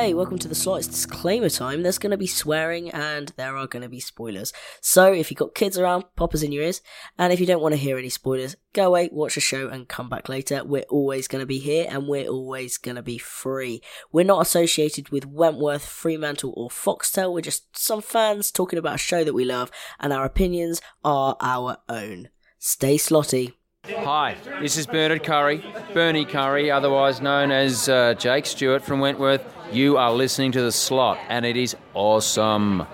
Hey, welcome to the Slot. It's disclaimer time. There's going to be swearing and there are going to be spoilers. So if you've got kids around, poppers in your ears. And if you don't want to hear any spoilers, go away, watch the show, and come back later. We're always going to be here and we're always going to be free. We're not associated with Wentworth, Fremantle, or Foxtel. We're just some fans talking about a show that we love, and our opinions are our own. Stay slotty. Hi, this is Bernard Curry, Bernie Curry, otherwise known as uh, Jake Stewart from Wentworth. You are listening to The Slot, and it is awesome.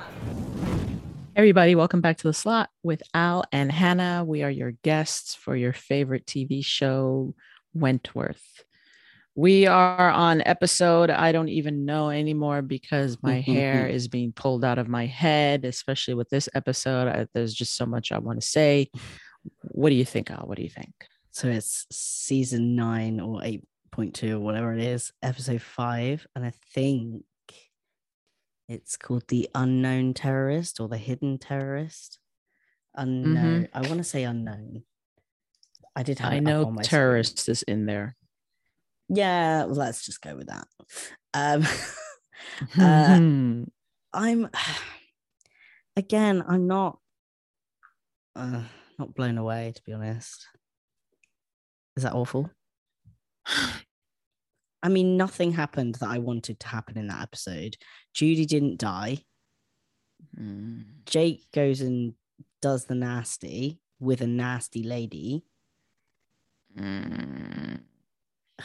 Everybody, welcome back to The Slot with Al and Hana. We are your guests for your favorite TV show, Wentworth. We are on episode, I don't even know anymore because my hair is being pulled out of my head, especially with this episode. I, there's just so much I want to say. What do you think, Al? What do you think? So it's season nine or 8.2 or whatever it is, episode five. And I think it's called The Unknown Terrorist or The Hidden Terrorist. Unknown. I want to say unknown. I did have I know my screen. terrorist is in there. Yeah, well, let's just go with that. Um, Uh. I'm again, I'm not uh, not blown away to be honest. Is that awful? I mean, nothing happened that I wanted to happen in that episode. Judy didn't die. Mm. Jake goes and does the nasty with a nasty lady. Mm.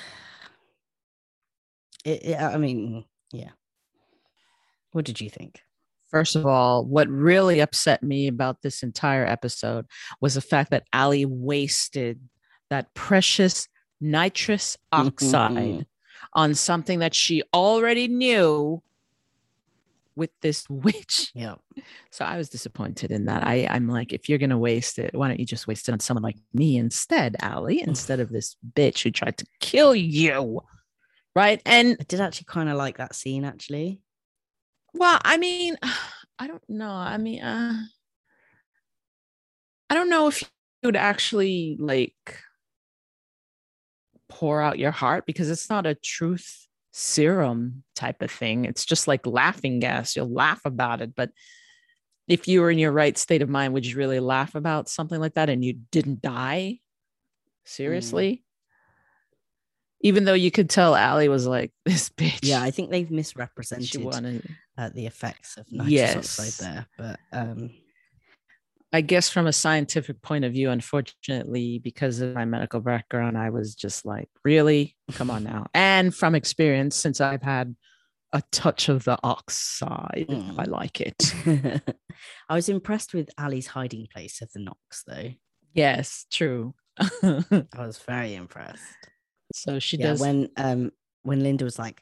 It, it- I mean, yeah. What did you think? First of all, what really upset me about this entire episode was the fact that Allie wasted that precious nitrous oxide on something that she already knew with this witch. Yeah. So I was disappointed in that. I, I'm like, if you're gonna waste it, why don't you just waste it on someone like me instead, Allie, mm. instead of this bitch who tried to kill you? Right. And I did actually kind of like that scene actually. Well, I mean, I don't know. I mean, uh, I don't know if you would actually like pour out your heart because it's not a truth serum type of thing. It's just like laughing gas. You'll laugh about it. But if you were in your right state of mind, would you really laugh about something like that and you didn't die? Seriously? Even though you could tell Allie was like, this bitch. Yeah, I think they've misrepresented uh, the effects of nitrous Yes. oxide there, but um, I guess from a scientific point of view, unfortunately, because of my medical background, I was just like, really? Come on now. And from experience, since I've had a touch of the oxide, Mm. I like it. I was impressed with Allie's hiding place of the Knox, though. yes, true. I was very impressed. so she yeah, does. when um when Linda was like,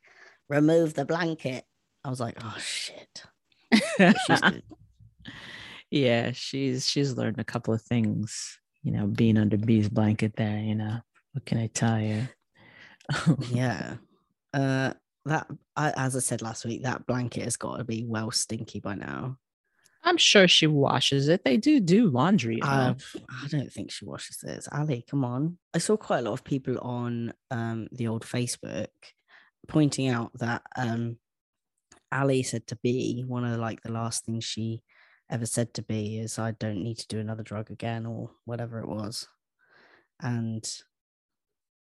"Remove the blanket," I was like, "Oh shit." She's yeah, she's she's learned a couple of things, you know, being under Bea's blanket there, you know. What can I tell you? yeah. Uh, that I, as I said last week, that blanket has got to be well stinky by now. I'm sure she washes it. They do do laundry. Uh. I don't think she washes this. Allie, come on. I saw quite a lot of people on um, the old Facebook pointing out that um, Allie said to Bea, one of the, like the last things she ever said to Bea is, I don't need to do another drug again, or whatever it was. And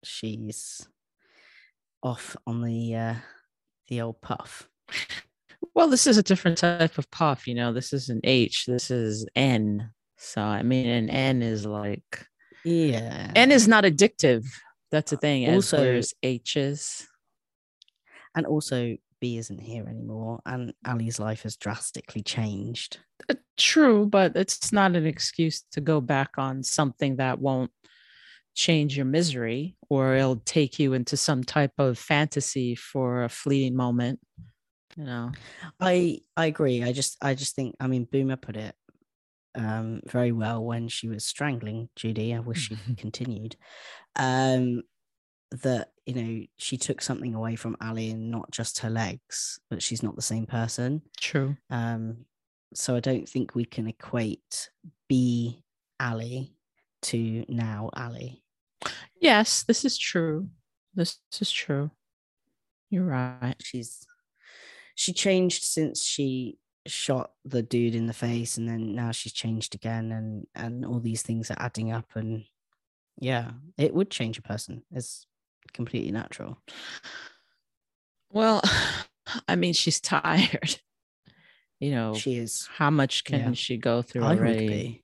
she's off on the uh, the old puff. Well, this is a different type of puff, you know. This is an H. This is N. So I mean, an N is like Yeah. N is not addictive. That's the thing. As Also- whereas H is. and also Bea isn't here anymore, and Allie's life has drastically changed. Uh, True, but it's not an excuse to go back on something that won't change your misery or it'll take you into some type of fantasy for a fleeting moment. You know. I I agree. I just I just think I mean Boomer put it um very well when she was strangling Judy. I wish she continued. Um that you know she took something away from Allie and not just her legs, but she's not the same person. True. Um so I don't think we can equate Bea Allie to now Allie. Yes, this is true. This is true. You're right. She's she changed since she shot the dude in the face and then now she's changed again and and all these things are adding up and yeah it would change a person it's completely natural Well, I mean, she's tired. You know, she is how much can yeah. she go through i would already? be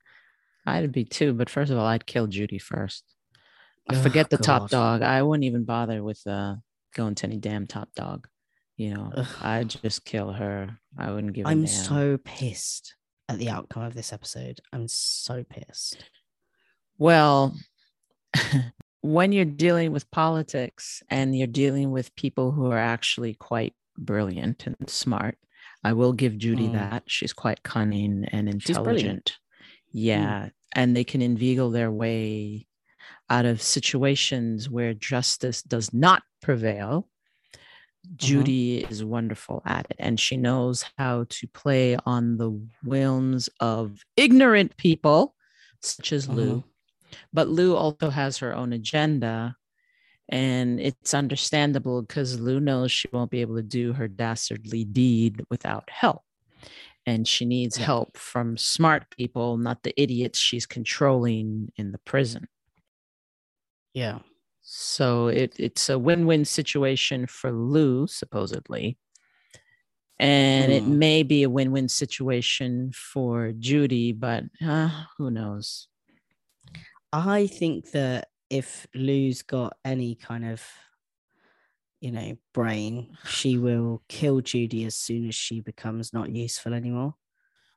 I'd be too, but first of all, I'd kill Judy first. I Ugh, forget the top dog. I wouldn't even bother with uh going to any damn top dog. You know, Ugh. I'd just kill her. I wouldn't give I'm so pissed at the outcome of this episode i'm so pissed Well, when you're dealing with politics and you're dealing with people who are actually quite brilliant and smart, I will give Judy Mm. that. She's quite cunning and intelligent. Mm. Yeah. And they can inveigle their way out of situations where justice does not prevail. Mm-hmm. Judy is wonderful at it, and she knows how to play on the whims of ignorant people, such as mm-hmm. Lou. But Lou also has her own agenda, and it's understandable because Lou knows she won't be able to do her dastardly deed without help. And she needs help from smart people, not the idiots she's controlling in the prison. yeah So it, it's a win win situation for Lou, supposedly. And it Hmm. may be a win win situation for Judy, but uh, who knows? I think that if Lou's got any kind of, you know, brain, she will kill Judy as soon as she becomes not useful anymore.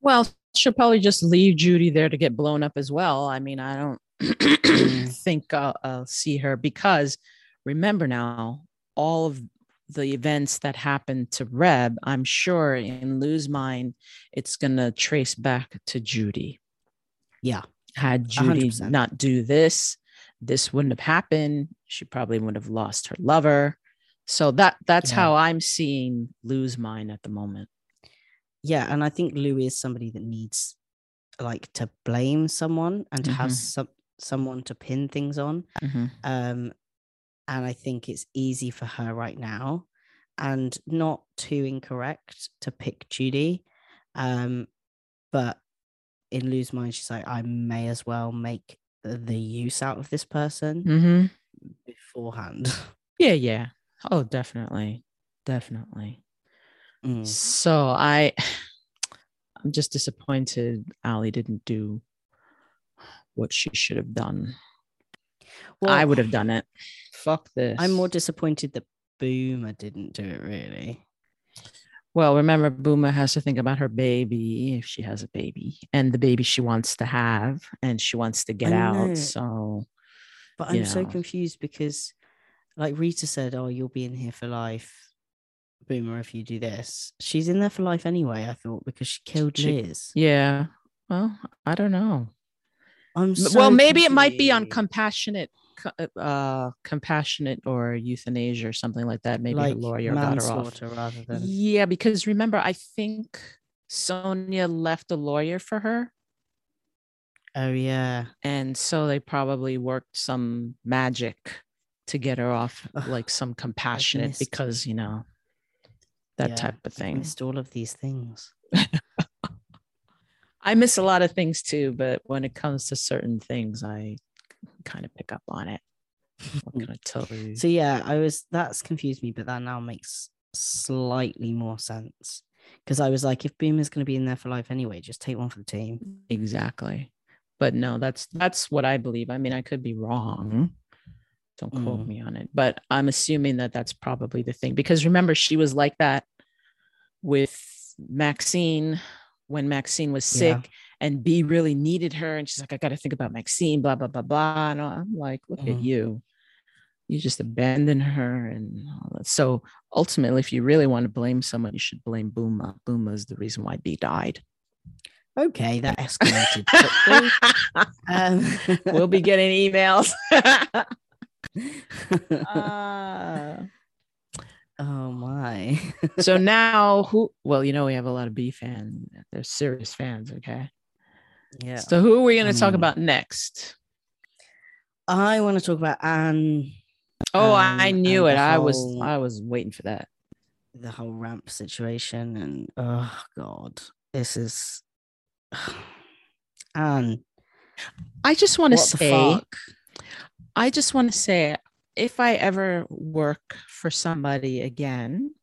Well, she'll probably just leave Judy there to get blown up as well. I mean, I don't mm. think I'll, I'll see her because remember now, all of the events that happened to Reb, I'm sure in Lou's mind, it's going to trace back to Judy. Yeah. Had Judy 100%. not do this, this wouldn't have happened. She probably would have lost her lover. So that that's Yeah. how I'm seeing Lou's mind at the moment. Yeah, and I think Lou is somebody that needs like to blame someone and to have Mhm. some someone to pin things on. Mhm. Um, and I think it's easy for her right now, and not too incorrect to pick Judy. Um, but in Lou's mind, she's like, I may as well make the, use out of this person Mhm. beforehand. Yeah, yeah. Oh, definitely. Definitely. Mm. So I I'm just disappointed Allie didn't do what she should have done. I would have done it. Fuck this. I'm more disappointed that Boomer didn't do it. Really, well, remember Boomer has to think about her baby if she has a baby and the baby she wants to have and she wants to get out. So but I'm so confused because, like Rita said, "Oh, you'll be in here for life." Boomer, if you do this, she's in there for life anyway. I thought because she killed She- Liz. yeah. Well, I don't know. I'm so well maybe it might be on compassionate co- uh compassionate or euthanasia or something like that maybe like lawyer got her off. rather than yeah because remember i think sonia left a lawyer for her. Oh yeah. And so they probably worked some magic to get her off like some compassionate missed- because you know that Yeah, type of thing. missed all of these things. i miss a lot of things too but when it comes to certain things i kind of pick up on it. What can i tell you So yeah, I was that's confused me, but that now makes slightly more sense. Because I was like, if Boomer's going to be in there for life anyway, just take one for the team. exactly. But no that's that's what i believe. I mean i could be wrong. Don't quote Mm. me on it but i'm assuming that that's probably the thing. Because remember she was like that with maxine when maxine was Yeah. And Bea really needed her and she's like i got to think about maxine blah blah blah blah and i'm like look at Mhm. you you just abandon her and all that. so ultimately if you really want to blame someone you should blame Boomer Boomer is the reason why Bea died Okay, that escalated. Um, we'll be getting emails. Uh, oh my. so now who well, you know, we have a lot of Bea fans. They're serious fans, okay? Yeah. So who are we gonna talk Mm. about next? I want to talk about Anne. Oh, Um, I knew it. the I was I was waiting for that. the whole ramp situation, and oh god, this is. and I just want to say? I just want to say, if I ever work for somebody again,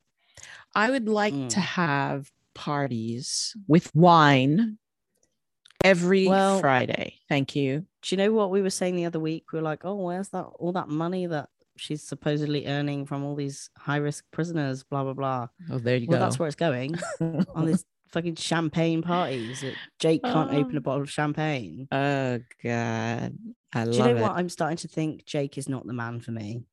I would like to Mm. have parties with wine every Well- Friday. Thank you. Do you know what we were saying the other week? We were like, oh, where's that all that money that she's supposedly earning from all these high risk prisoners? Blah blah blah. Oh, there you Well, go. that's where it's going on these fucking champagne parties. Jake can't oh. open Oh. a bottle of champagne. oh God, I Do love Do you know it. what? I'm starting to think Jake is not the man for me.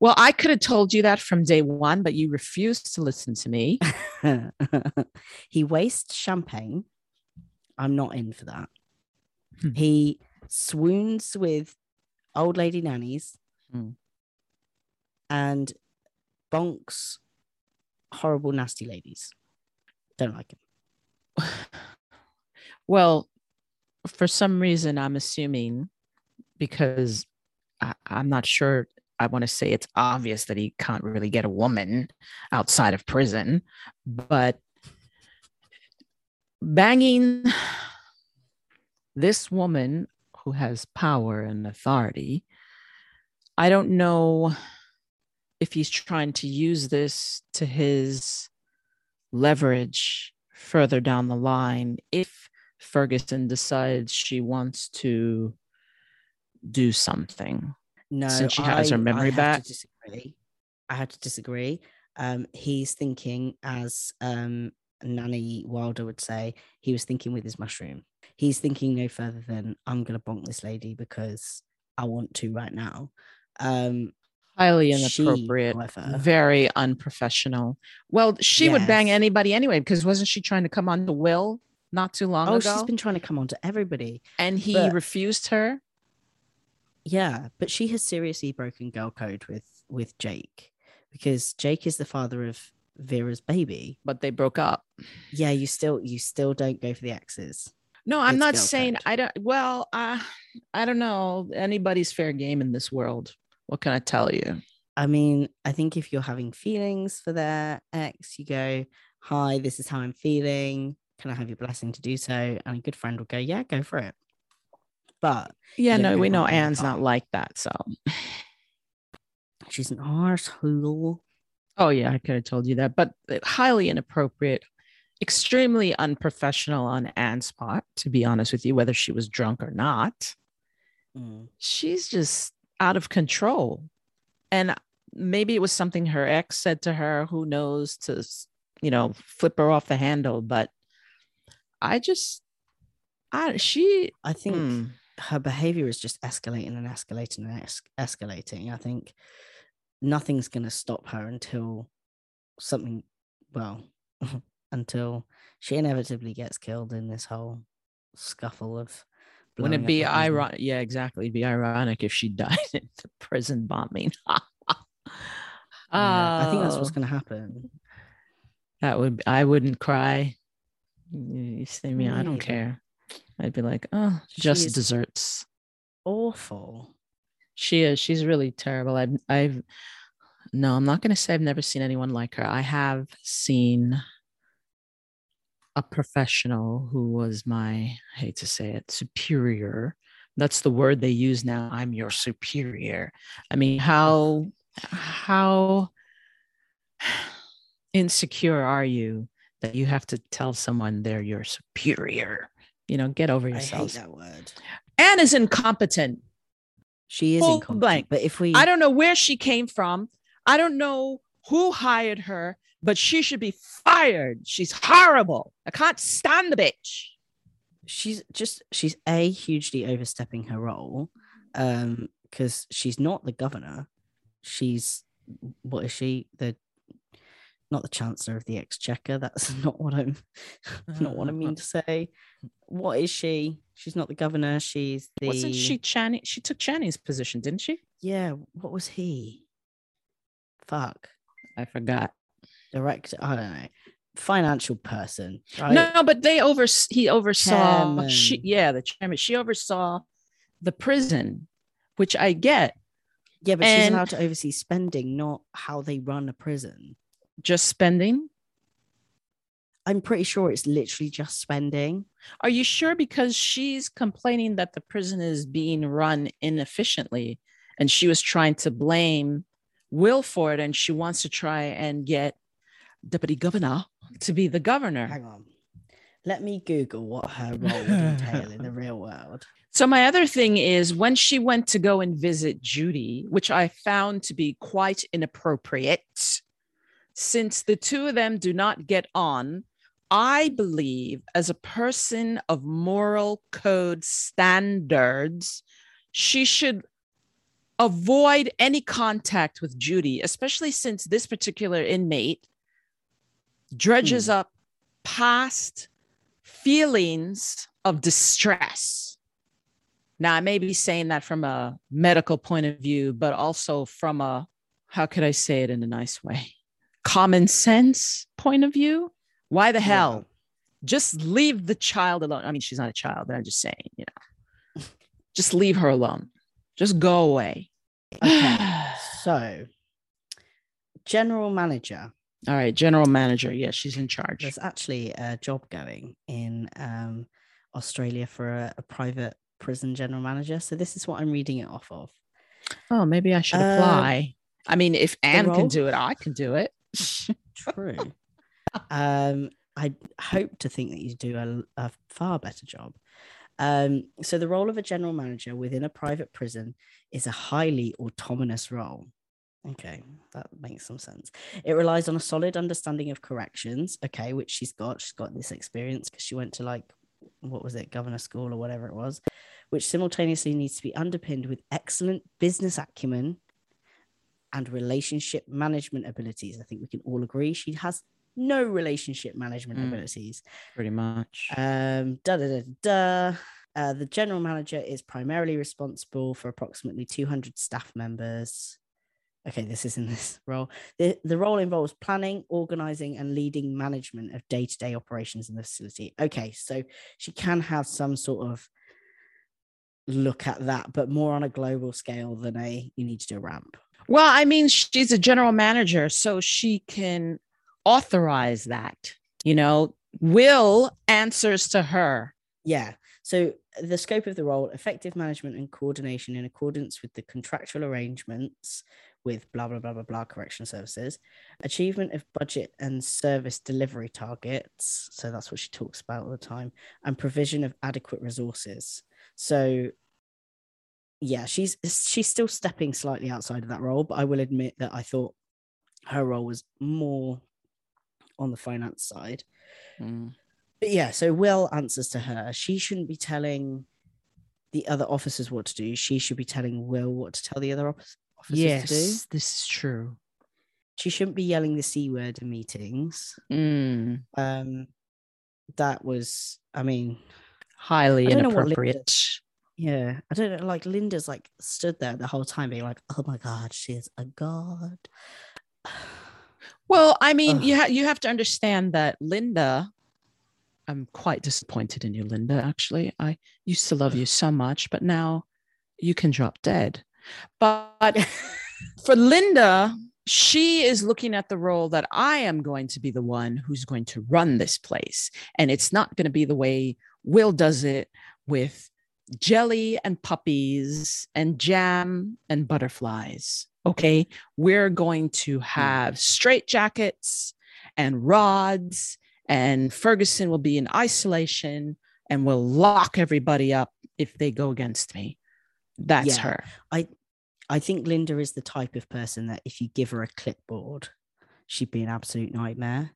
Well, I could have told you that from day one, but you refused to listen to me. he wastes champagne. I'm not in for that. Hmm. He swoons with old lady nannies Hmm. and bonks horrible, nasty ladies. Don't like him. Well, for some reason, I'm assuming because I, I'm not sure. I want to say it's obvious that he can't really get a woman outside of prison, but banging this woman who has power and authority, I don't know if he's trying to use this to his leverage further down the line if Ferguson decides she wants to do something. No, Since she has her I- I memory to back? I had to disagree. Um, he's thinking, as um, Nanny Wilder would say, he was thinking with his mushroom. He's thinking no further than I'm going to bonk this lady because I want to right now. Um, Highly She, inappropriate, however- very unprofessional. Well, she would bang anybody anyway because wasn't she trying to come on to Will not too long oh, ago? she's been trying to come on to everybody. and he but- refused her. Yeah, but she has seriously broken girl code with with Jake because Jake is the father of Vera's baby. But they broke up. Yeah, you still you still don't go for the exes. No, I'm It's not saying code. I don't. Well, uh, I don't know. Anybody's fair game in this world. What can I tell you? I mean, I think if you're having feelings for their ex, you go, Hi, this is how I'm feeling. Can I have your blessing to do so? And a good friend will go, Yeah, go for it. But Yeah, no, we know Anne's not like that. So, she's an arsehole. Oh yeah, I could have told you that, but uh, highly inappropriate, extremely unprofessional on Anne's part. To be honest with you, whether she was drunk or not, Mm. she's just out of control, and maybe it was something her ex said to her. Who knows? To you know, flip her off the handle, but I just, I she. I think hmm. her behavior is just escalating and escalating and es- escalating. I think nothing's going to stop her until something, well, until she inevitably gets killed in this whole scuffle of. Wouldn't it be ironic? Yeah, exactly. It'd be ironic if she died in the prison bombing. Yeah, I think that's what's Oh, going to happen. That would I wouldn't cry. You see me, I don't care. I'd be like, oh, just She's- desserts. Awful. She is. She's really terrible. I've, I've, no, I'm not going to say I've never seen anyone like her. I have seen a professional who was my, I hate to say it, superior. That's the word they use now. I'm your superior. I mean, how, how insecure are you that you have to tell someone they're your superior? You know, get over I hate that word. Anne is incompetent. She is incompetent. blank. But if we. I don't know where she came from. I don't know who hired her, but she should be fired. She's horrible. I can't stand the bitch. she's just she's a hugely overstepping her role um because she's not the governor she's what is she the not the chancellor of the exchequer that's not what i'm not what i mean to say what is she she's not the governor she's the Wasn't she Channing? She took Channing's position, didn't she? yeah what was he fuck I forgot. director i don't know financial person right? No, but they over he oversaw she yeah, the chairman. She oversaw the prison, which I get. yeah but she's allowed to oversee spending not how they run a prison just spending? I'm pretty sure it's literally just spending. Are you sure? Because she's complaining that the prison is being run inefficiently and she was trying to blame Will for it and she wants to try and get deputy governor to be the governor. Hang on. Let me Google what her role would entail in the real world. So, my other thing is when she went to go and visit Judy, which I found to be quite inappropriate, since the two of them do not get on, I believe as a person of moral code standards, she should avoid any contact with Judy, especially since this particular inmate dredges Hmm. up past feelings of distress. Now, I may be saying that from a medical point of view, but also from a, how could I say it in a nice way? Common sense point of view. Why the hell? Just leave the child alone. I mean, she's not a child, but I'm just saying, you know, just leave her alone. Just go away. Okay. So, general manager. All right, general manager. Yes, she's in charge. There's actually a job going in um, Australia for a, a private prison general manager. So, this is what I'm reading it off of. Oh, maybe I should Uh, apply. I mean, if Anne can do it, I can do it. True. Um, I hope to think that you do a, a far better job. Um, so, the role of a general manager within a private prison is a highly autonomous role. Okay, that makes some sense. It relies on a solid understanding of corrections. Okay, which she's got. She's got this experience because she went to like, what was it, governor school or whatever it was, which simultaneously needs to be underpinned with excellent business acumen and relationship management abilities. I think we can all agree she has no relationship management Mm. abilities. Pretty much. Um, da da da da. Uh, the general manager is primarily responsible for approximately 200 staff members. Okay, this is in this role. The, the role involves planning, organizing, and leading management of day to day operations in the facility. Okay, so she can have some sort of look at that, but more on a global scale than a you need to do a ramp. Well, I mean, she's a general manager, so she can authorize that. You know, Will answers to her. Yeah. So the scope of the role, effective management and coordination in accordance with the contractual arrangements with blah blah blah blah blah correction services, achievement of budget and service delivery targets. So that's what she talks about all the time, and provision of adequate resources. So yeah, she's she's still stepping slightly outside of that role, but I will admit that I thought her role was more on the finance side. Mm. But yeah, so Will answers to her. She shouldn't be telling the other officers what to do. She should be telling Will what to tell the other offic- officers to do. Yes, this is true. She shouldn't be yelling the C word in meetings. Mm. Um, that was, I mean, Highly I inappropriate. yeah, I don't know. Like Linda's like stood there the whole time being like, oh my God, she is a god. Well, I mean, Ugh. you, ha- you have to understand that Linda, I'm quite disappointed in you, Linda. Actually, I used to love you so much, but now you can drop dead. But for Linda, she is looking at the role that I am going to be the one who's going to run this place. And it's not going to be the way Will does it with jelly and puppies and jam and butterflies. Okay. We're going to hmm. have straight jackets and rods, and Ferguson will be in isolation and will lock everybody up if they go against me. That's Yeah. her. I I think Linda is the type of person that if you give her a clipboard, she'd be an absolute nightmare.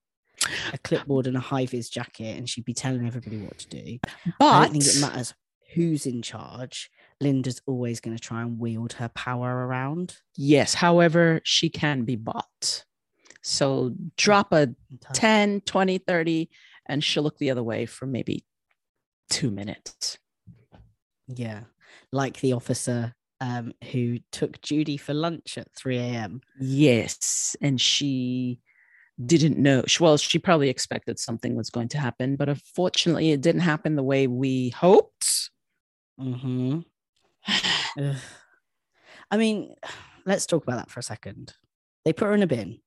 A clipboard and a high vis jacket, and she'd be telling everybody what to do. I But don't think it matters who's in charge. Linda's always going to try and wield her power around. yes, however, she can be bought. So drop a 10, 20, 30, and she'll look the other way for maybe two minutes. Yeah, like the officer um, who took Judy for lunch at 3 a.m. Yes. And she didn't know. Well, she probably expected something was going to happen, but unfortunately, it didn't happen the way we hoped. Mm-hmm. I mean, let's talk about that for a second. They put her in a bin.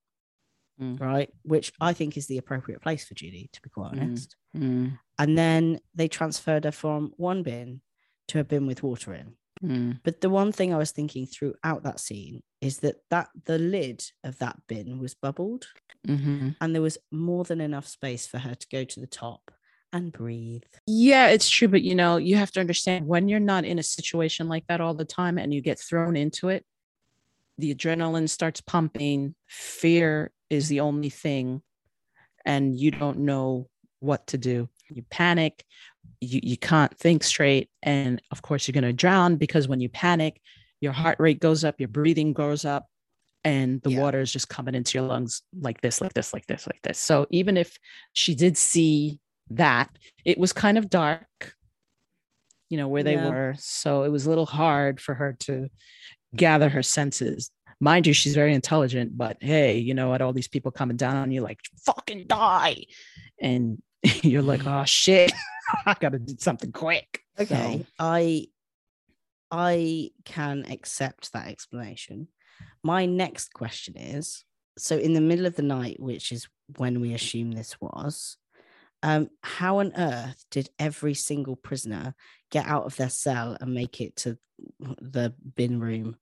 Mm. right? Which I think is the appropriate place for Judy, to be quite Mm. honest. Mm, And then they transferred her from one bin to a bin with water in. mm, But the one thing I was thinking throughout that scene is that that the lid of that bin was bubbled, mhm. and there was more than enough space for her to go to the top and breathe. Yeah, it's true. But you know, you have to understand when you're not in a situation like that all the time and you get thrown into it, the adrenaline starts pumping, fear is the only thing, and you don't know what to do. You panic, you, you can't think straight. And of course, you're going to drown because when you panic, your heart rate goes up, your breathing goes up, and the Yeah. water is just coming into your lungs like this, like this, like this, like this. So even if she did see that, it was kind of dark, you know, where they Yeah. were. So it was a little hard for her to gather her senses. Mind you, she's very intelligent, but hey, you know, at all these people coming down on you, like fucking die. And you're like, oh shit, I gotta do something quick. Okay, So, I I can accept that explanation. My next question is so in the middle of the night, which is when we assume this was, um, how on earth did every single prisoner get out of their cell and make it to the bin room?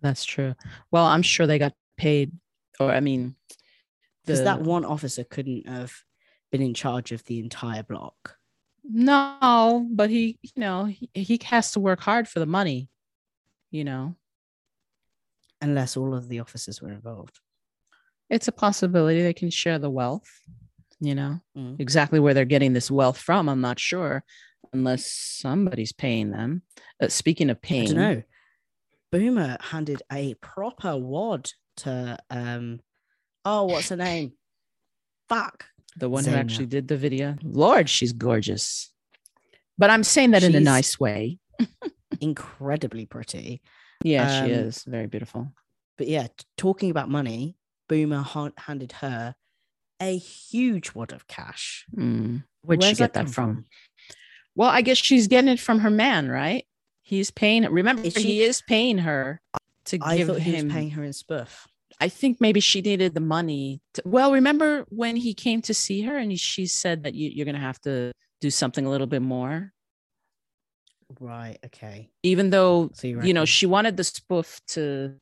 that's true. Well, I'm sure they got paid, or I mean, Because the- that one officer couldn't have been in charge of the entire block. No, but he, you know, he, he has to work hard for the money, you know. Unless all of the officers were involved. It's a possibility they can share the wealth, you know. Mm. Exactly where they're getting this wealth from, I'm not sure, unless somebody's paying them. Uh, speaking of I paying, don't know. Boomer handed a proper wad to um oh what's her name? Fuck. the one who actually did the video, Lord, she's gorgeous. But I'm saying that in a nice way. Incredibly pretty. Yeah, Um, she is very beautiful. But yeah, talking about money, Boomer ha- handed her a huge wad of cash. Mm. Where'd Where's she get that come from? Well, I guess she's getting it from her man, right? He's paying. Remember, she- he is paying her to I give thought he him. was paying her in spoof. I think maybe she needed the money. To, well, remember when he came to see her and she said that you, you're going to have to do something a little bit more, Right. Okay. even though So you, you know she wanted the spoof to,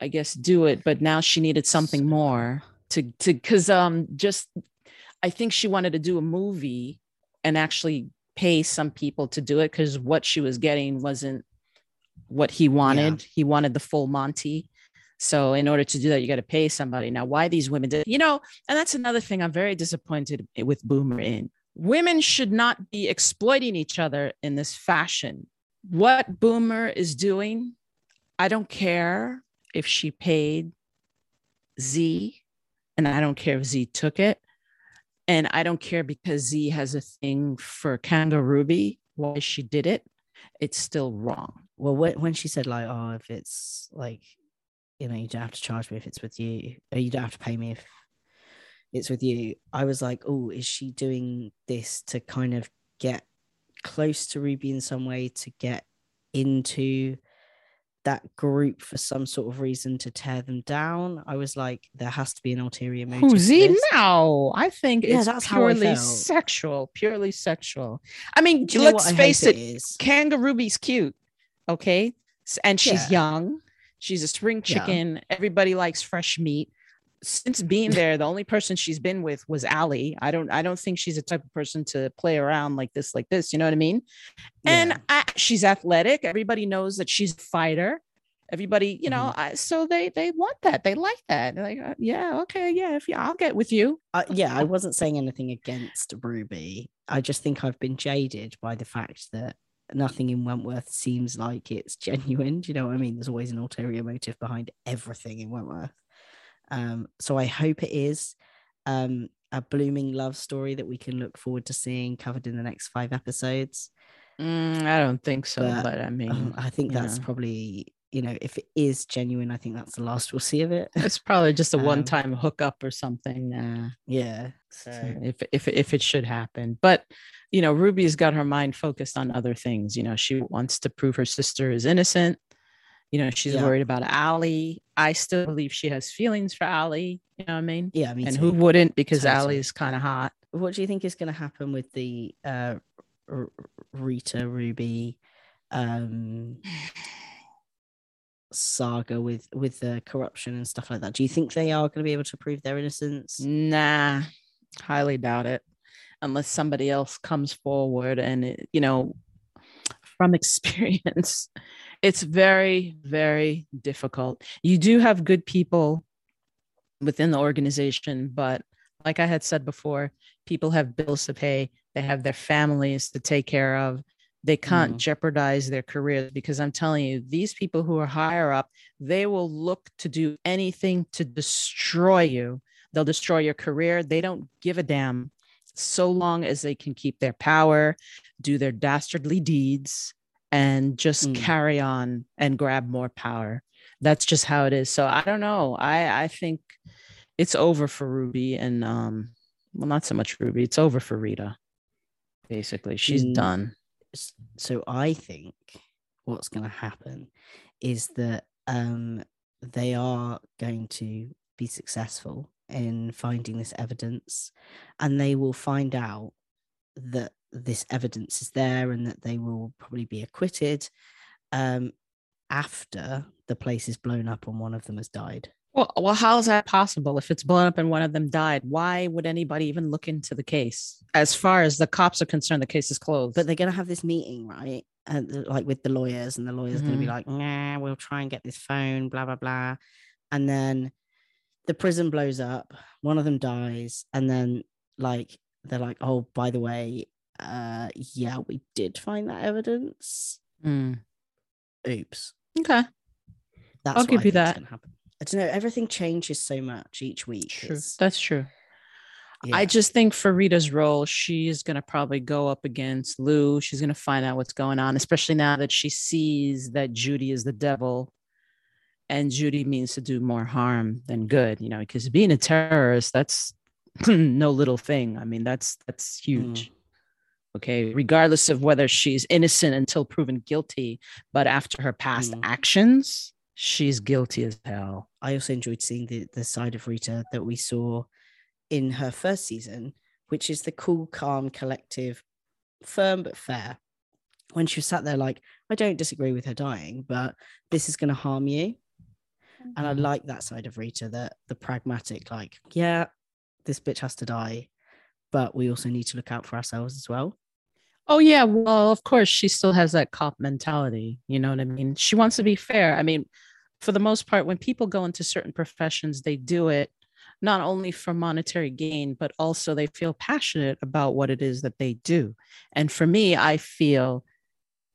I guess, do it, but now she needed something So- more to to because um just I think she wanted to do a movie and actually pay some people to do it because what she was getting wasn't what he wanted. He wanted the full Monty. So in order to do that, you got to pay somebody. Now, why these women did, you know, and that's another thing I'm very disappointed with Boomer in. Women should not be exploiting each other in this fashion. What Boomer is doing, I don't care if she paid Z, and I don't care if Z took it. And I don't care because Z has a thing for Kanga Ruby, why she did it. It's still wrong. Well, when she said like, "Oh, if it's like, you know, you don't have to charge me if it's with you, or you don't have to pay me if it's with you," I was like, "Oh, is she doing this to kind of get close to Ruby in some way to get into that group for some sort of reason to tear them down?" I was like, "There has to be an ulterior motive." Who to Z? this. No, I think Yeah, it's that's purely sexual, purely sexual. I mean, let's face it, is? Kangaroo's cute, okay, and she's Yeah. young. She's a spring Yeah. chicken. Everybody likes fresh meat. Since being there, the only person she's been with was Allie. I don't, I don't think she's the type of person to play around like this, like this. You know what I mean? And I, she's athletic. Everybody knows that she's a fighter. Everybody, you know, Mm-hmm. I, so they they want that. They like that. They're like, uh, yeah, okay, yeah, if you, I'll get with you. uh, yeah, I wasn't saying anything against Ruby. I just think I've been jaded by the fact that nothing in Wentworth seems like it's genuine. Do you know what I mean? There's always an ulterior motive behind everything in Wentworth. Um, so I hope it is um, a blooming love story that we can look forward to seeing covered in the next five episodes. Mm, I don't think so, But, but, I mean, Um, I think that's yeah. probably you know if it is genuine, I think that's the last we'll see of it. it's probably just a um, one-time hookup or something. Nah. yeah. So if if if it should happen. But you know, Ruby's got her mind focused on other things. You know, she wants to prove her sister is innocent, You know, she's Yeah. worried about Allie. I still believe she has feelings for Allie. You know what I mean? Yeah, me and too. who wouldn't? Because Totally. Allie is kind of hot. what do you think is going to happen with the uh, R- Rita Ruby um, saga with with the corruption and stuff like that? Do you think they are going to be able to prove their innocence? Nah, highly doubt it. Unless somebody else comes forward and, it, you know, from experience, it's very, very difficult. You do have good people within the organization, but like I had said before, people have bills to pay, they have their families to take care of. They can't Mm. jeopardize their careers because I'm telling you, these people who are higher up, they will look to do anything to destroy you. They'll destroy your career. They don't give a damn so long as they can keep their power, do their dastardly deeds, and just Mm. carry on and grab more power. That's just how it is. So I don't know. I I think it's over for Ruby and um well not so much Ruby. It's over for Rita. Basically, she's Mm. done. So I think what's going to happen is that um, they are going to be successful in finding this evidence, and they will find out that this evidence is there, and that they will probably be acquitted um, after the place is blown up and one of them has died. Well, well, how is that possible? If it's blown up and one of them died, why would anybody even look into the case? As far as the cops are concerned, the case is closed. But they're going to have this meeting, right? And like with the lawyers, and the lawyers going to be like, "Nah, we'll try and get this phone, blah blah blah," and then the prison blows up. One of them dies, and then like they're like, "Oh, by the way, uh, yeah, we did find that evidence." Mm. Oops, Okay, that's I'll give you that. I don't know. Everything changes so much each week. true. It's- That's true. yeah. I just think for Rita's role, she's going to probably go up against Lou. She's going to find out what's going on, especially now that she sees that Judy is the devil and Judy means to do more harm than good, you know, because being a terrorist, that's no little thing. I mean, that's that's huge. Okay, regardless of whether she's innocent until proven guilty, but after her past Mm. actions, she's guilty as hell. I also enjoyed seeing the, the side of Rita that we saw in her first season, which is the cool, calm, collective, firm but fair. When she was sat there, like, I don't disagree with her dying, but this is going to harm you. And I mm-hmm. like that side of Rita, that the pragmatic, like, yeah, this bitch has to die, but we also need to look out for ourselves as well. Oh yeah, well, of course she still has that cop mentality. You know what I mean? She wants to be fair. I mean, for the most part, when people go into certain professions, they do it not only for monetary gain, but also they feel passionate about what it is that they do. And for me, I feel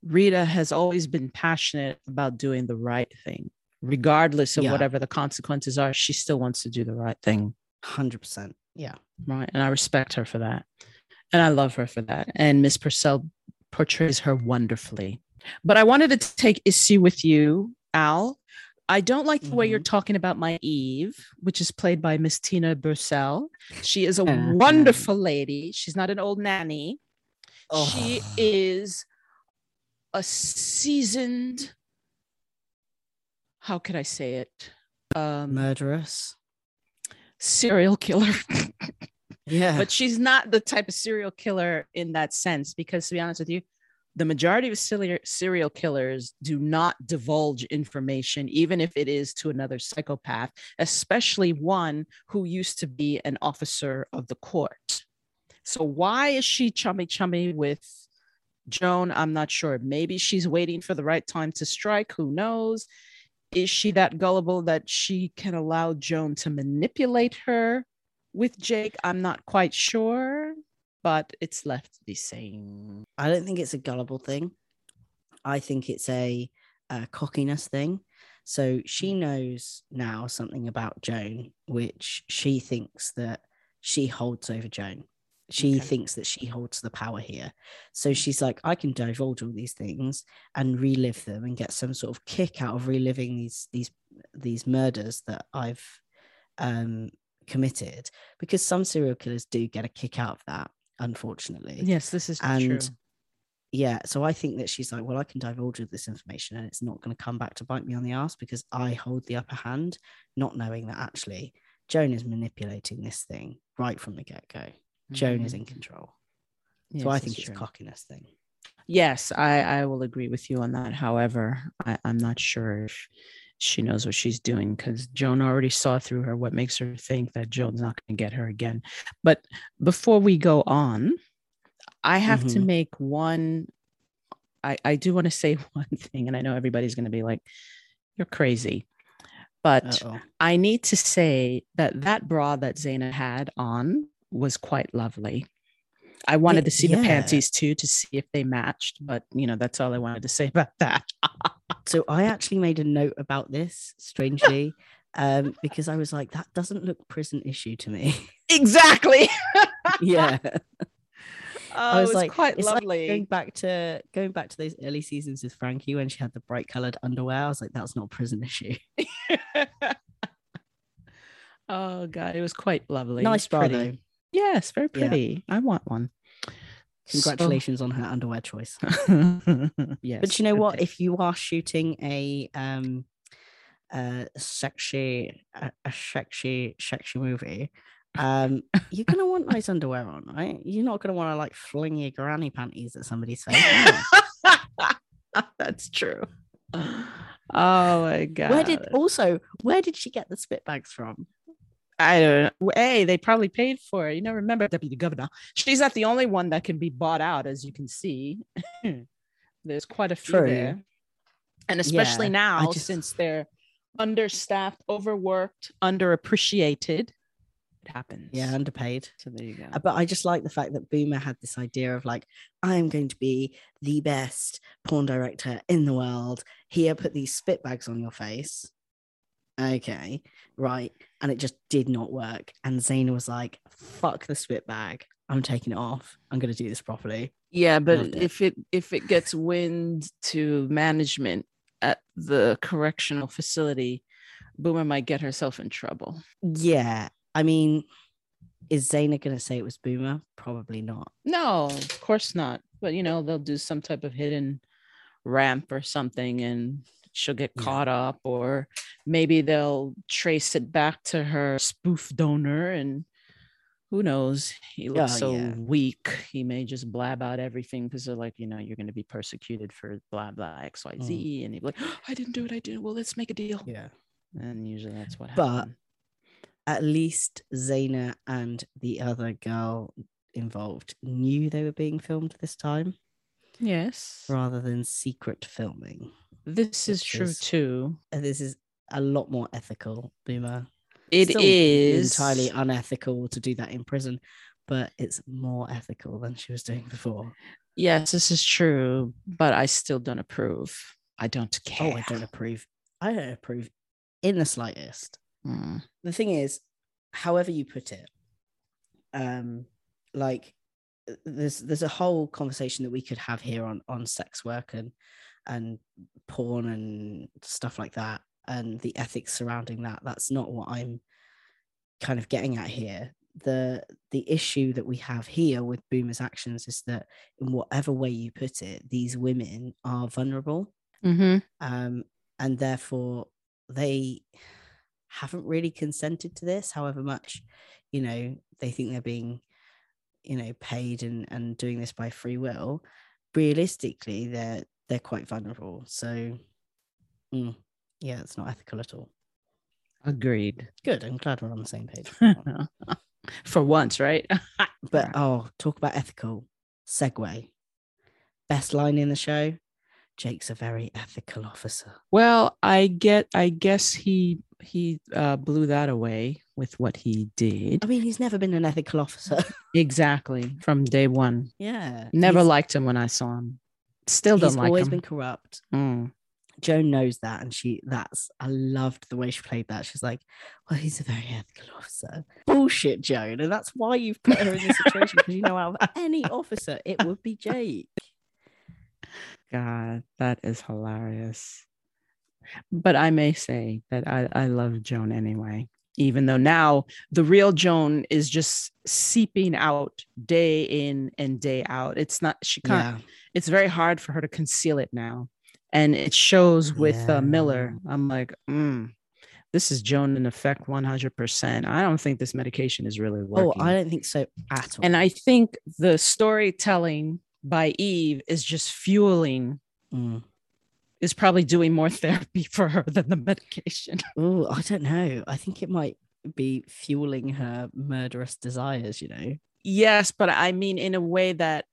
Rita has always been passionate about doing the right thing, regardless of Yeah. whatever the consequences are. She still wants to do the right thing. 100%. Yeah. Right. And I respect her for that. And I love her for that. And Miss Purcell portrays her wonderfully. But I wanted to take issue with you, Al. I don't like the way you're talking about my Eve, which is played by Miss Tina Bursell. She is a Mhm. wonderful lady. She's not an old nanny. Oh. She is a seasoned, how could I say it? Um, Murderous. serial killer. Yeah. but she's not the type of serial killer in that sense because to be honest with you the majority of serial serial killers do not divulge information even if it is to another psychopath especially one who used to be an officer of the court so why is she chummy chummy with joan i'm not sure maybe she's waiting for the right time to strike who knows is she that gullible that she can allow joan to manipulate her with Jake, I'm not quite sure, but it's left to be seen. I don't think it's a gullible thing. I think it's a, uh cockiness thing. So she knows now something about Joan, which she thinks that she holds over Joan. She Okay. thinks that she holds the power here. So she's like, I can divulge all these things and relive them and get some sort of kick out of reliving these these these murders that I've um committed because some serial killers do get a kick out of that, unfortunately Yes, this is And true. yeah, so I think that she's like, well, I can divulge all this information and it's not going to come back to bite me on the ass because I hold the upper hand, not knowing that actually Joan is manipulating this thing right from the get go. Joan is in control. so I think it's a true. cockiness thing. Yes, I, I will agree with you on that. However, I, I'm not sure if she knows what she's doing because Joan already saw through her what makes her think that Joan's not going to get her again. But before we go on, I have to Mhm. make one. I, I do want to say one thing, and I know everybody's going to be like, you're crazy. But Uh-oh. I need to say that that bra that Zaina had on was quite lovely. I wanted to see the panties too to see if they matched, but you know, that's all I wanted to say about that. So I actually made a note about this, strangely, um, because I was like, that doesn't look prison issue to me. exactly. yeah. Oh, was it was like, quite it's like lovely. going back to going back to those early seasons with Frankie when she had the bright colored underwear. I was like, that's not a prison issue. oh god, it was quite lovely. nice Pretty. though. Yes, very Yeah. pretty. I want one. Congratulations on her underwear choice. So- yes. But you know what? If you are shooting a um a sexy a, a sexy sexy movie, um, you're gonna want nice underwear on, right? You're not gonna want to like fling your granny panties at somebody's face. That's true. Oh my god. where did also where did she get the spit bags from? I don't know. Hey, they probably paid for it. You know, remember Deputy Governor. She's not the only one that can be bought out, as you can see. There's quite a few True. there. And especially Yeah, now, just- since they're understaffed, overworked, underappreciated, it happens. Yeah, underpaid. So there you go. Uh, But I just like the fact that Boomer had this idea of like, I am going to be the best porn director in the world. Here, put these spit bags on your face. Okay, right. And it just did not work. And Zaina was like, fuck the spit bag. I'm taking it off. I'm going to do this properly. Yeah, but Loved if it if it gets wind to management at the correctional facility, Boomer might get herself in trouble. Yeah. I mean, is Zaina going to say it was Boomer? Probably not. No, of course not. But you know, they'll do some type of hidden ramp or something and she'll get Yeah. caught up or maybe they'll trace it back to her spoof donor and who knows he looks Oh, so yeah. weak he may just blab out everything because they're like you know you're going to be persecuted for blah blah xyz mm. and he'd be like i didn't do it i didn't well let's make a deal Yeah. and usually that's what happens. But- happens At least Zaina and the other girl involved knew they were being filmed this time. yes rather than secret filming. This is true is- too And this is a lot more ethical, Boomer. It Still is entirely unethical to do that in prison, but it's more ethical than she was doing before. Yes, this is true, but I still don't approve. I don't care. Oh, I don't approve. I don't approve in the slightest. Mm. The thing is, however you put it, um, like uh, there's there's a whole conversation that we could have here on on sex work and and porn and stuff like that and the ethics surrounding that that's not what i'm kind of getting at here. The the issue that we have here with boomer's actions is that in whatever way you put it these women are vulnerable. Hmm um, and therefore they haven't really consented to this however much you know they think they're being you know paid and and doing this by free will. Realistically they're they're quite vulnerable so mm, yeah it's not ethical at all Agreed. good i'm glad we're on the same page For once, right? but oh talk about ethical segue best line in the show jake's a very ethical officer well, I get. I guess he he uh, blew that away with what he did. i mean he's never been an ethical officer Exactly from day one. yeah Never liked him when I saw him. Still don't he's like always him. been corrupt. Mm. Joan knows that, and she that's I loved the way she played that. She's like, "Well, he's a very ethical officer." Bullshit, Joan, and that's why you've put her in this situation because you know out of any officer, it would be Jake. God, that is hilarious. But I may say that I, I love Joan anyway. Even though now the real Joan is just seeping out day in and day out. It's not, she can't, Yeah. it's very hard for her to conceal it now. And it shows with Yeah. uh, Miller. I'm like, mm, this is Joan in effect 100%. I don't think this medication is really working. Oh, I don't think so at all. and I think the storytelling by Eve is just fueling, Mm. Is probably doing more therapy for her than the medication. Oh, I don't know. I think it might be fueling her murderous desires, you know? Yes, but I mean, in a way that,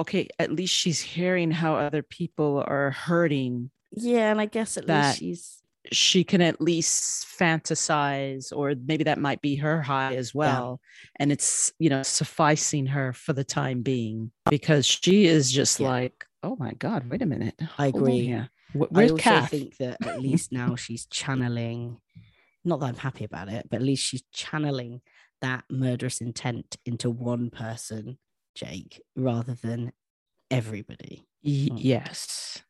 okay, at least she's hearing how other people are hurting. Yeah, and I guess at least she's She can at least fantasize, or maybe that might be her high as well. And it's, you know, sufficing her for the time being because she is just Yeah. like, oh my God, wait a minute. I agree. here. Wh- I Where's also Kath? think that at least now she's channeling not that I'm happy about it, but at least she's channeling that murderous intent into one person, Jake, rather than everybody. Y- Mm. yes,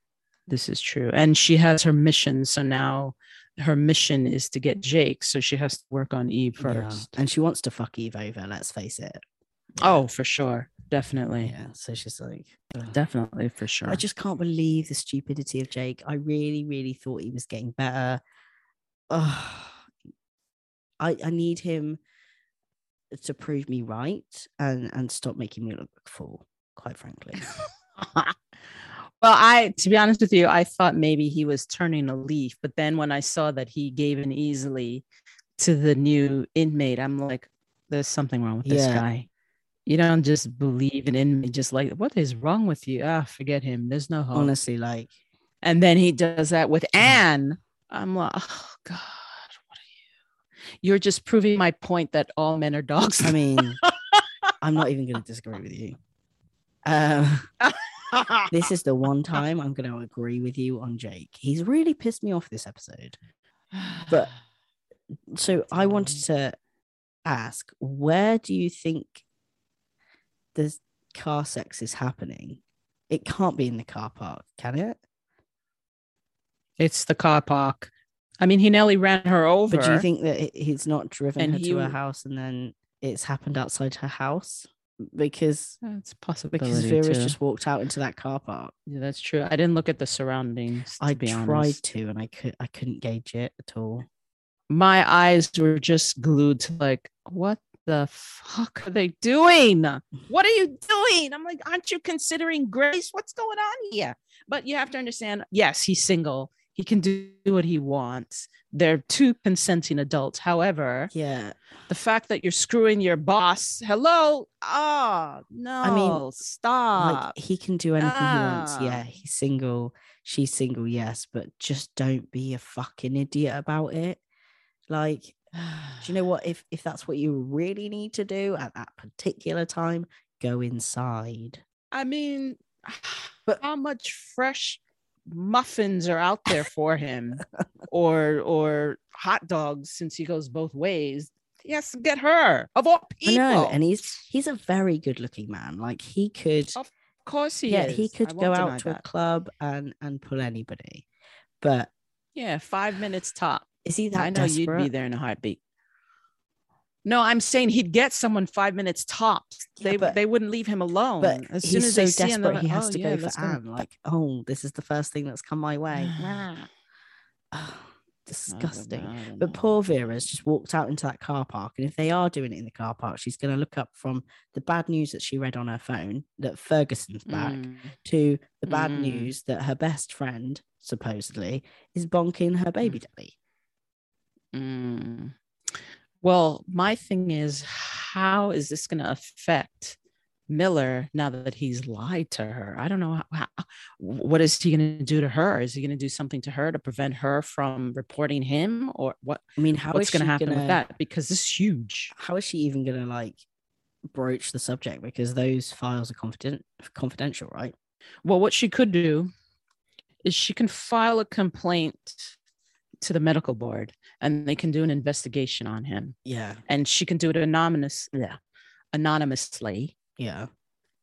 this is true. And she has her mission. So now her mission is to get Jake. So she has to work on Eve Yeah. first. And she wants to fuck Eve over, let's face it. Oh, for sure. Definitely. Yeah. So she's like, ugh. Definitely for sure. I just can't believe the stupidity of Jake. I really, really thought he was getting better. Ugh. I I need him to prove me right and and stop making me look like a fool. Quite frankly, well, I to be honest with you, I thought maybe he was turning a leaf, but then when I saw that he gave in easily to the new inmate, I'm like, there's something wrong with this Yeah. guy. You don't just believe an inmate, just like, what is wrong with you? Ah, forget him. There's no hope. honestly, like And then he does that with Anne. I'm like, oh God, what are you? You're just proving my point that all men are dogs. I mean, I'm not even going to disagree with you. Um, this is the one time I'm going to agree with you on Jake. He's really pissed me off this episode. but- So I wanted to ask, where do you think the car sex is happening? It can't be in the car park, can it? it's the car park. I mean, he nearly ran her over. But do you think that he's not driven her he to her house and then it's happened outside her house? Because it's possible because Vera's too. just walked out into that car park. Yeah, that's true. I didn't look at the surroundings. I tried honest. to and I could I couldn't gauge it at all. My eyes were just glued to like, what the fuck are they doing? What are you doing? I'm like, aren't you considering Grace? What's going on here? But you have to understand, yes, he's single. He can do what he wants. They're two consenting adults. However, Yeah. the fact that you're screwing your boss, hello, oh no, I mean, stop. Like he can do anything he wants. Ah. Yeah, he's single. She's single, yes, but just don't be a fucking idiot about it. Like, do you know what? If if that's what you really need to do at that particular time, go inside. I mean, But- how much fresh muffins are out there for him, or or hot dogs? Since he goes both ways, Yes, get her of all I people. know, and he's he's a very good looking man. Like he could, Of course he yeah, is. he could go out to a club and and pull anybody. But Yeah, five minutes top. Is he that I know desperate? you'd be there in a heartbeat. No, I'm saying he'd get someone five minutes tops. Yeah, they but- they wouldn't leave him alone. But as he's soon as so they see him, desperate, he has "Oh, to yeah, go for Anne. Like, oh, this is the first thing that's come my way. Ah, disgusting. But poor Vera's just walked out into that car park. And if they are doing it in the car park, she's going to look up from the bad news that she read on her phone that Ferguson's back Mm. to the bad Mm. news that her best friend, supposedly, is bonking her baby daddy. Mm. Well, my thing is, how is this going to affect Miller now that he's lied to her? I don't know. How, how- what is he going to do to her? Is he going to do something to her to prevent her from reporting him, or what? I mean, how what's going to happen gonna, with that? Because this is huge. How is she even going to like broach the subject? Because those files are confident, confidential, right? Well, what she could do is she can file a complaint to the medical board, and they can do an investigation on him, Yeah. and she can do it anonymous, yeah, anonymously. Yeah.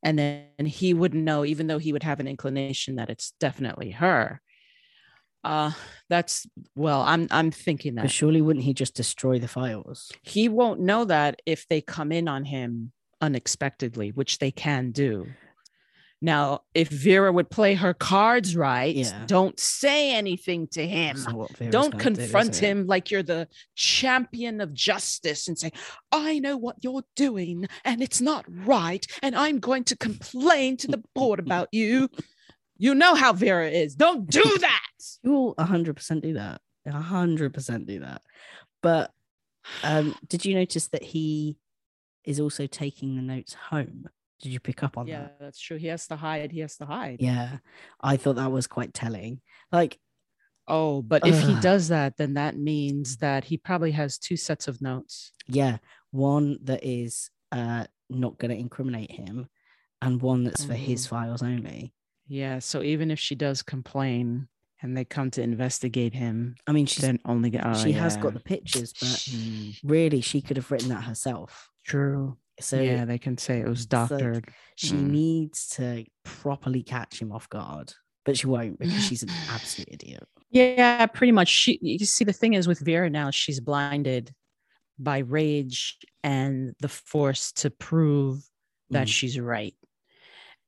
and then he wouldn't know even though he would have an inclination that it's definitely her Uh that's well, I'm I'm thinking But that surely wouldn't he just destroy the files? he won't know that if they come in on him unexpectedly, which they can do. Now, if Vera would play her cards right, Yeah. don't say anything to him. That's not what Vera's Don't gonna do, confront him like you're the champion of justice and say, I know what you're doing and it's not right. And I'm going to complain to the board about you. You know how Vera is. Don't do that. You will 100% do that. 100% do that. But um, did you notice that he is also taking the notes home? Did you pick up on Yeah, that? Yeah, that's true. He has to hide. He has to hide. Yeah. I thought that was quite telling. Like, Oh, but if he does that, then that means that he probably has two sets of notes. yeah, one that is uh, not going to incriminate him and one that's for his files only. Yeah. So even if she does complain and they come to investigate him, I mean, she's, then only get. Oh, she has got the pictures, but Mm, really, she could have written that herself. True. So yeah, they can say it was like- doctored. she Mm. needs to properly catch him off guard, but she won't because she's an absolute idiot. Yeah, pretty much. She you see the thing is with Vera now, she's blinded by rage and the force to prove that Mm. she's right.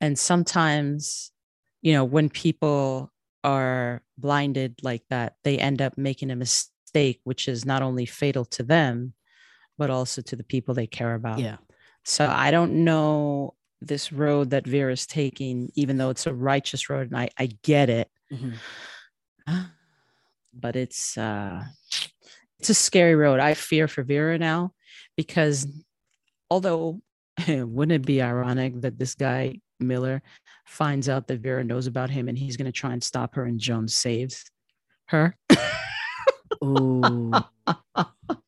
And sometimes, you know, when people are blinded like that, they end up making a mistake, which is not only fatal to them, but also to the people they care about. Yeah. So I don't know this road that Vera's taking, even though it's a righteous road, and I, I get it Mhm. but it's uh it's a scary road. I fear for Vera now because although wouldn't it be ironic that this guy Miller finds out that Vera knows about him and he's going to try and stop her and Joan saves her? Ooh.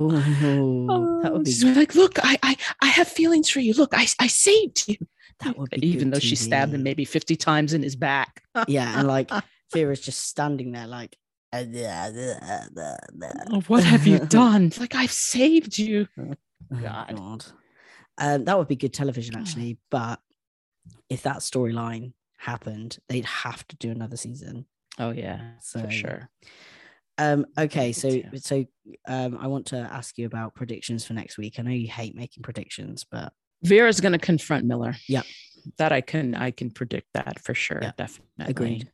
Ooh. That would be She's like, look, I, I I have feelings for you. Look, I I saved you. that would be Even though she stabbed him maybe 50 times in his back. Yeah, and like Vera's just standing there like. Oh, what have you done? Like I've saved you. Oh, God. God. Um, that would be good television actually, but if that storyline happened, they'd have to do another season. Oh yeah, So for sure. Um, okay, so so um, I want to ask you about predictions for next week. I know you hate making predictions, but Vera's going to confront Miller. Yeah. That I can I can predict that for sure. Yeah. Definitely. Agreed.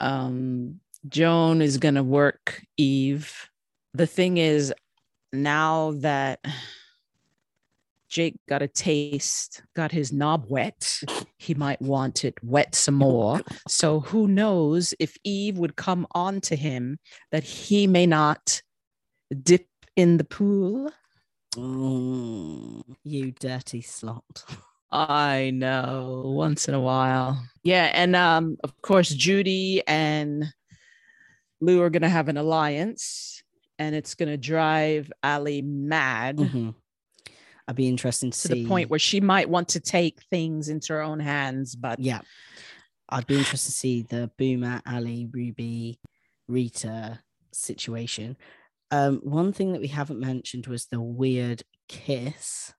Um Joan is going to work Eve. The thing is now that Jake got a taste, got his knob wet, he might want it wet some more. So who knows if Eve would come on to him that he may not dip in the pool. Mm, you dirty slot. I know, once in a while. Yeah, and um, of course, Judy and Lou are gonna have an alliance, and it's gonna drive Allie mad Mhm. I'd be interested to, to see the point where she might want to take things into her own hands. But yeah, I'd be interested to see the Boomer, Allie, Ruby, Rita situation. Um, one thing that we haven't mentioned was the weird kiss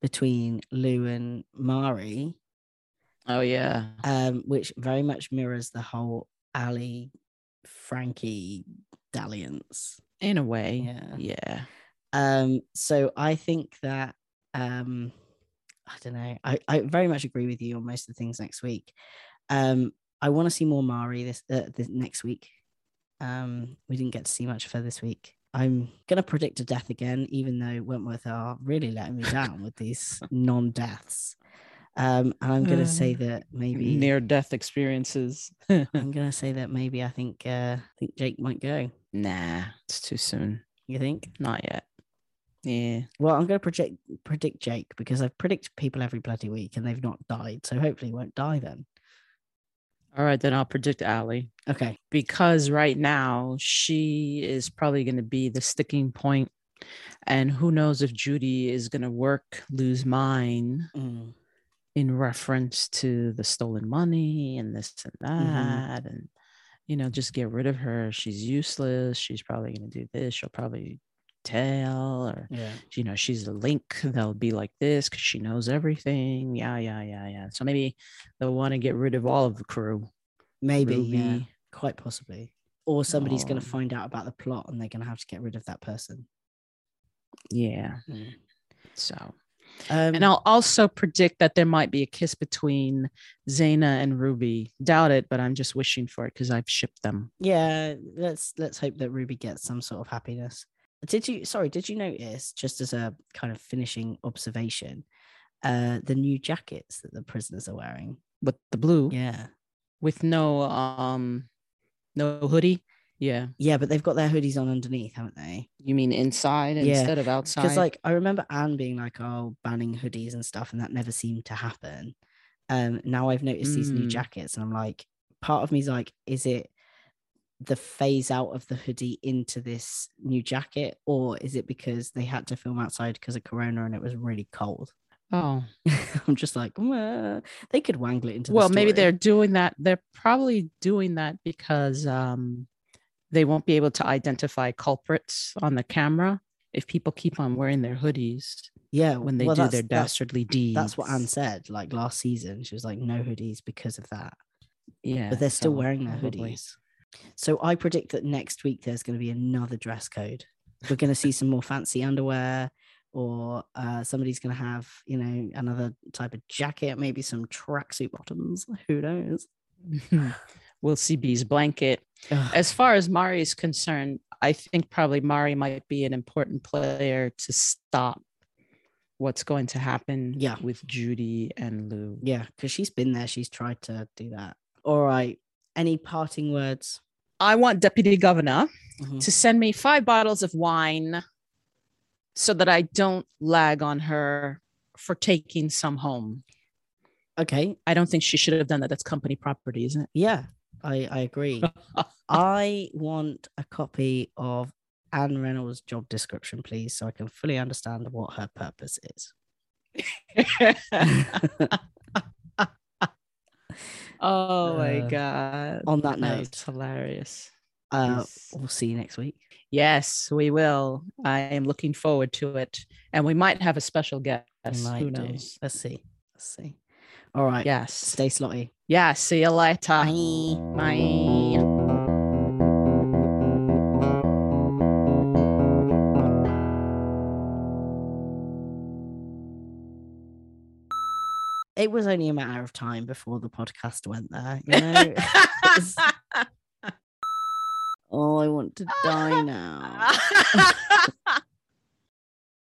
between Lou and Marie, oh yeah, um, which very much mirrors the whole Allie Frankie dalliance. in a way, Yeah. yeah. Um, so I think that um I don't know. I, I very much agree with you on most of the things next week. Um, I want to see more Marie this uh, this next week. Um, we didn't get to see much of her this week. I'm gonna predict a death again, even though Wentworth are really letting me down with these non-deaths. Um, and I'm gonna say Uh, that maybe Near death experiences. I'm gonna say that maybe I think uh, I think Jake might go. nah, it's too soon. You think? Not yet. Yeah. Well, I'm going to project predict Jake because I predict people every bloody week and they've not died, so hopefully he won't die then. All right, then I'll predict Allie. Okay. because right now she is probably going to be the sticking point and who knows if judy is going to work Lou's mine Mm. in reference to the stolen money and this and that and you know just get rid of her she's useless she's probably going to do this she'll probably tell or Yeah. you know she's the link they'll be like this because she knows everything yeah yeah yeah yeah so maybe they'll want to get rid of all of the crew Maybe, Ruby. yeah, quite possibly. Or somebody's going Oh. to find out about the plot and they're going to have to get rid of that person. Yeah. Mm. So, Um, and I'll also predict that there might be a kiss between Zaina and Ruby. Doubt it, but I'm just wishing for it because I've shipped them. yeah, let's let's hope that Ruby gets some sort of happiness. Did you? Sorry, did you notice? Just as a kind of finishing observation, uh, the new jackets that the prisoners are wearing. But the blue Yeah, with no um no hoodie. Yeah. yeah, but they've got their hoodies on underneath, haven't they? You mean inside Yeah, instead of outside? Because like I remember Anne being like, "Oh, banning hoodies and stuff," and that never seemed to happen. Um, now I've noticed these new Mm. jackets, and I'm like, part of me's like, is it the phase out of the hoodie into this new jacket, or is it because they had to film outside because of Corona and it was really cold? oh, I'm just like, "Well, they could wangle it into. the well, maybe they're doing that. They're probably doing that because um they won't be able to identify culprits on the camera if people keep on wearing their hoodies yeah when they well, do that's- their that's- dastardly deeds. That's what Anne said. Like last season, she was like, "No hoodies" because of that. Yeah, but they're still so wearing their probably. hoodies. So I predict that next week there's going to be another dress code. We're going to see some more fancy underwear, or uh, somebody's going to have, you know, another type of jacket, maybe some tracksuit bottoms. Who knows? we'll see Bea's blanket. Ugh, As far as Marie is concerned, I think probably Marie might be an important player to stop what's going to happen Yeah. with Judy and Lou. yeah, because she's been there. She's tried to do that. All right. Any parting words? I want Deputy Governor Mhm. to send me five bottles of wine so that I don't lag on her for taking some home. Okay. I don't think she should have done that. That's company property, isn't it? Yeah, I, I agree. I want a copy of Anne Reynolds' job description, please, so I can fully understand what her purpose is. oh my Uh, god. On that note, That's hilarious. uh, Yes. we'll see you next week. Yes, we will. I am looking forward to it. And we might have a special guest. Who might do. knows? Let's see. Let's see. All right. Yes. Stay slotty. Yeah. See you later. Bye. Bye. It was only a matter of time before the podcast went there. You know. Oh, I want to die now.